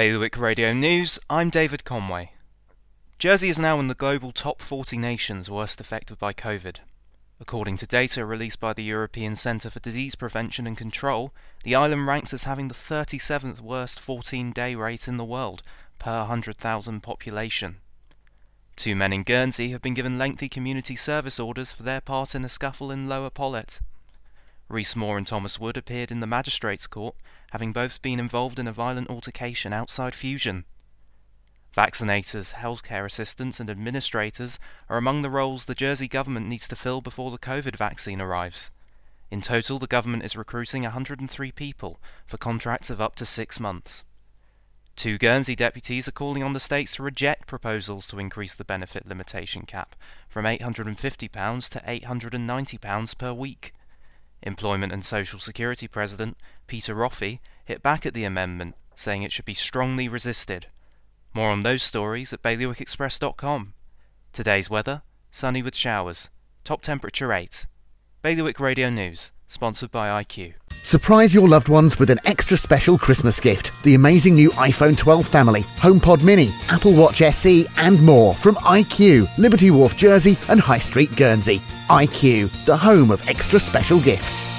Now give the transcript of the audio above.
Bailiwick Radio News, I'm David Conway. Jersey is now in the global top 40 nations worst affected by COVID. According to data released by the European Centre for Disease Prevention and Control, the island ranks as having the 37th worst 14 day rate in the world per 100,000 population. Two men in Guernsey have been given lengthy community service orders for their part in a scuffle in Lower Pollet. Rees Moore and Thomas Wood appeared in the magistrates' court, having both been involved in a violent altercation outside Fusion. Vaccinators, healthcare assistants, and administrators are among the roles the Jersey government needs to fill before the COVID vaccine arrives. In total, the government is recruiting 103 people for contracts of up to six months. Two Guernsey deputies are calling on the states to reject proposals to increase the benefit limitation cap from £850 to £890 per week. Employment and Social Security President Peter Roffey hit back at the amendment, saying it should be strongly resisted. More on those stories at bailiwickexpress.com. Today's weather sunny with showers, top temperature 8. Bailiwick Radio News, sponsored by IQ. Surprise your loved ones with an extra special Christmas gift the amazing new iPhone 12 family, HomePod Mini, Apple Watch SE, and more from IQ, Liberty Wharf, Jersey, and High Street, Guernsey. IQ, the home of extra special gifts.